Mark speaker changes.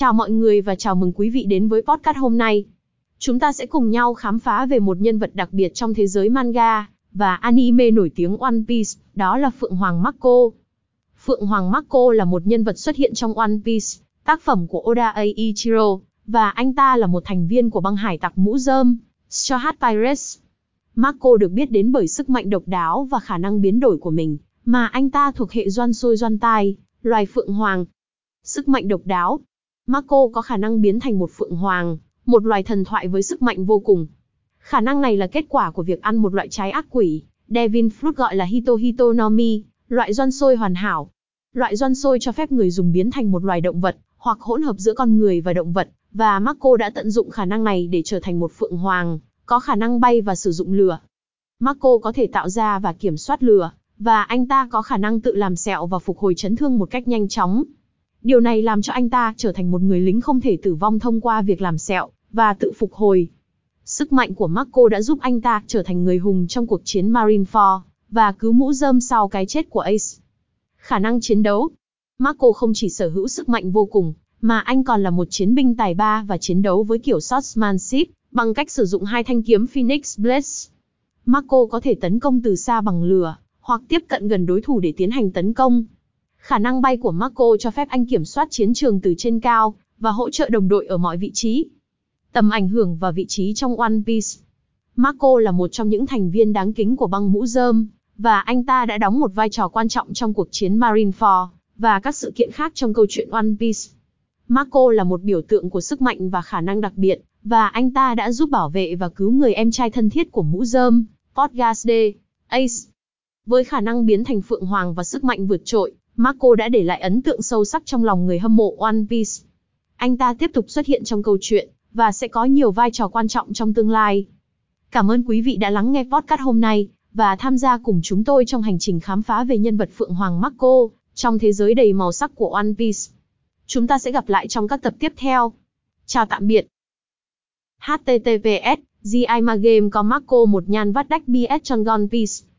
Speaker 1: Chào mọi người và chào mừng quý vị đến với podcast hôm nay. Chúng ta sẽ cùng nhau khám phá về một nhân vật đặc biệt trong thế giới manga và anime nổi tiếng One Piece, đó là Phượng Hoàng Marco. Phượng Hoàng Marco là một nhân vật xuất hiện trong One Piece, tác phẩm của Oda Eiichiro, và anh ta là một thành viên của băng hải tặc mũ rơm, Straw Hat Pirates. Marco được biết đến bởi sức mạnh độc đáo và khả năng biến đổi của mình, mà anh ta thuộc hệ doan sôi doan tai, loài phượng hoàng. Sức mạnh độc đáo. Marco có khả năng biến thành một phượng hoàng, một loài thần thoại với sức mạnh vô cùng. Khả năng này là kết quả của việc ăn một loại trái ác quỷ, Devin Fruit gọi là Hito Hito Nomi, loại doan sôi hoàn hảo. Loại doan sôi cho phép người dùng biến thành một loài động vật, hoặc hỗn hợp giữa con người và động vật, và Marco đã tận dụng khả năng này để trở thành một phượng hoàng, có khả năng bay và sử dụng lửa. Marco có thể tạo ra và kiểm soát lửa, và anh ta có khả năng tự làm sẹo và phục hồi chấn thương một cách nhanh chóng. Điều này làm cho anh ta trở thành một người lính không thể tử vong thông qua việc làm sẹo và tự phục hồi. Sức mạnh của Marco đã giúp anh ta trở thành người hùng trong cuộc chiến Marineford và cứu mũ rơm sau cái chết của Ace. Khả năng chiến đấu Marco không chỉ sở hữu sức mạnh vô cùng, mà anh còn là một chiến binh tài ba và chiến đấu với kiểu swordsmanship bằng cách sử dụng hai thanh kiếm Phoenix Blades. Marco có thể tấn công từ xa bằng lửa, hoặc tiếp cận gần đối thủ để tiến hành tấn công. Khả năng bay của Marco cho phép anh kiểm soát chiến trường từ trên cao và hỗ trợ đồng đội ở mọi vị trí. Tầm ảnh hưởng và vị trí trong One Piece. Marco là một trong những thành viên đáng kính của băng mũ rơm, và anh ta đã đóng một vai trò quan trọng trong cuộc chiến Marineford và các sự kiện khác trong câu chuyện One Piece. Marco là một biểu tượng của sức mạnh và khả năng đặc biệt, và anh ta đã giúp bảo vệ và cứu người em trai thân thiết của mũ rơm, Podgasde, Ace. Với khả năng biến thành Phượng Hoàng và sức mạnh vượt trội, Marco đã để lại ấn tượng sâu sắc trong lòng người hâm mộ One Piece. Anh ta tiếp tục xuất hiện trong câu chuyện, và sẽ có nhiều vai trò quan trọng trong tương lai. Cảm ơn quý vị đã lắng nghe podcast hôm nay, và tham gia cùng chúng tôi trong hành trình khám phá về nhân vật Phượng Hoàng Marco, trong thế giới đầy màu sắc của One Piece. Chúng ta sẽ gặp lại trong các tập tiếp theo. Chào tạm biệt. HTTPS, GIMA Game có Marco một nhan vắt đách BS trong One Piece.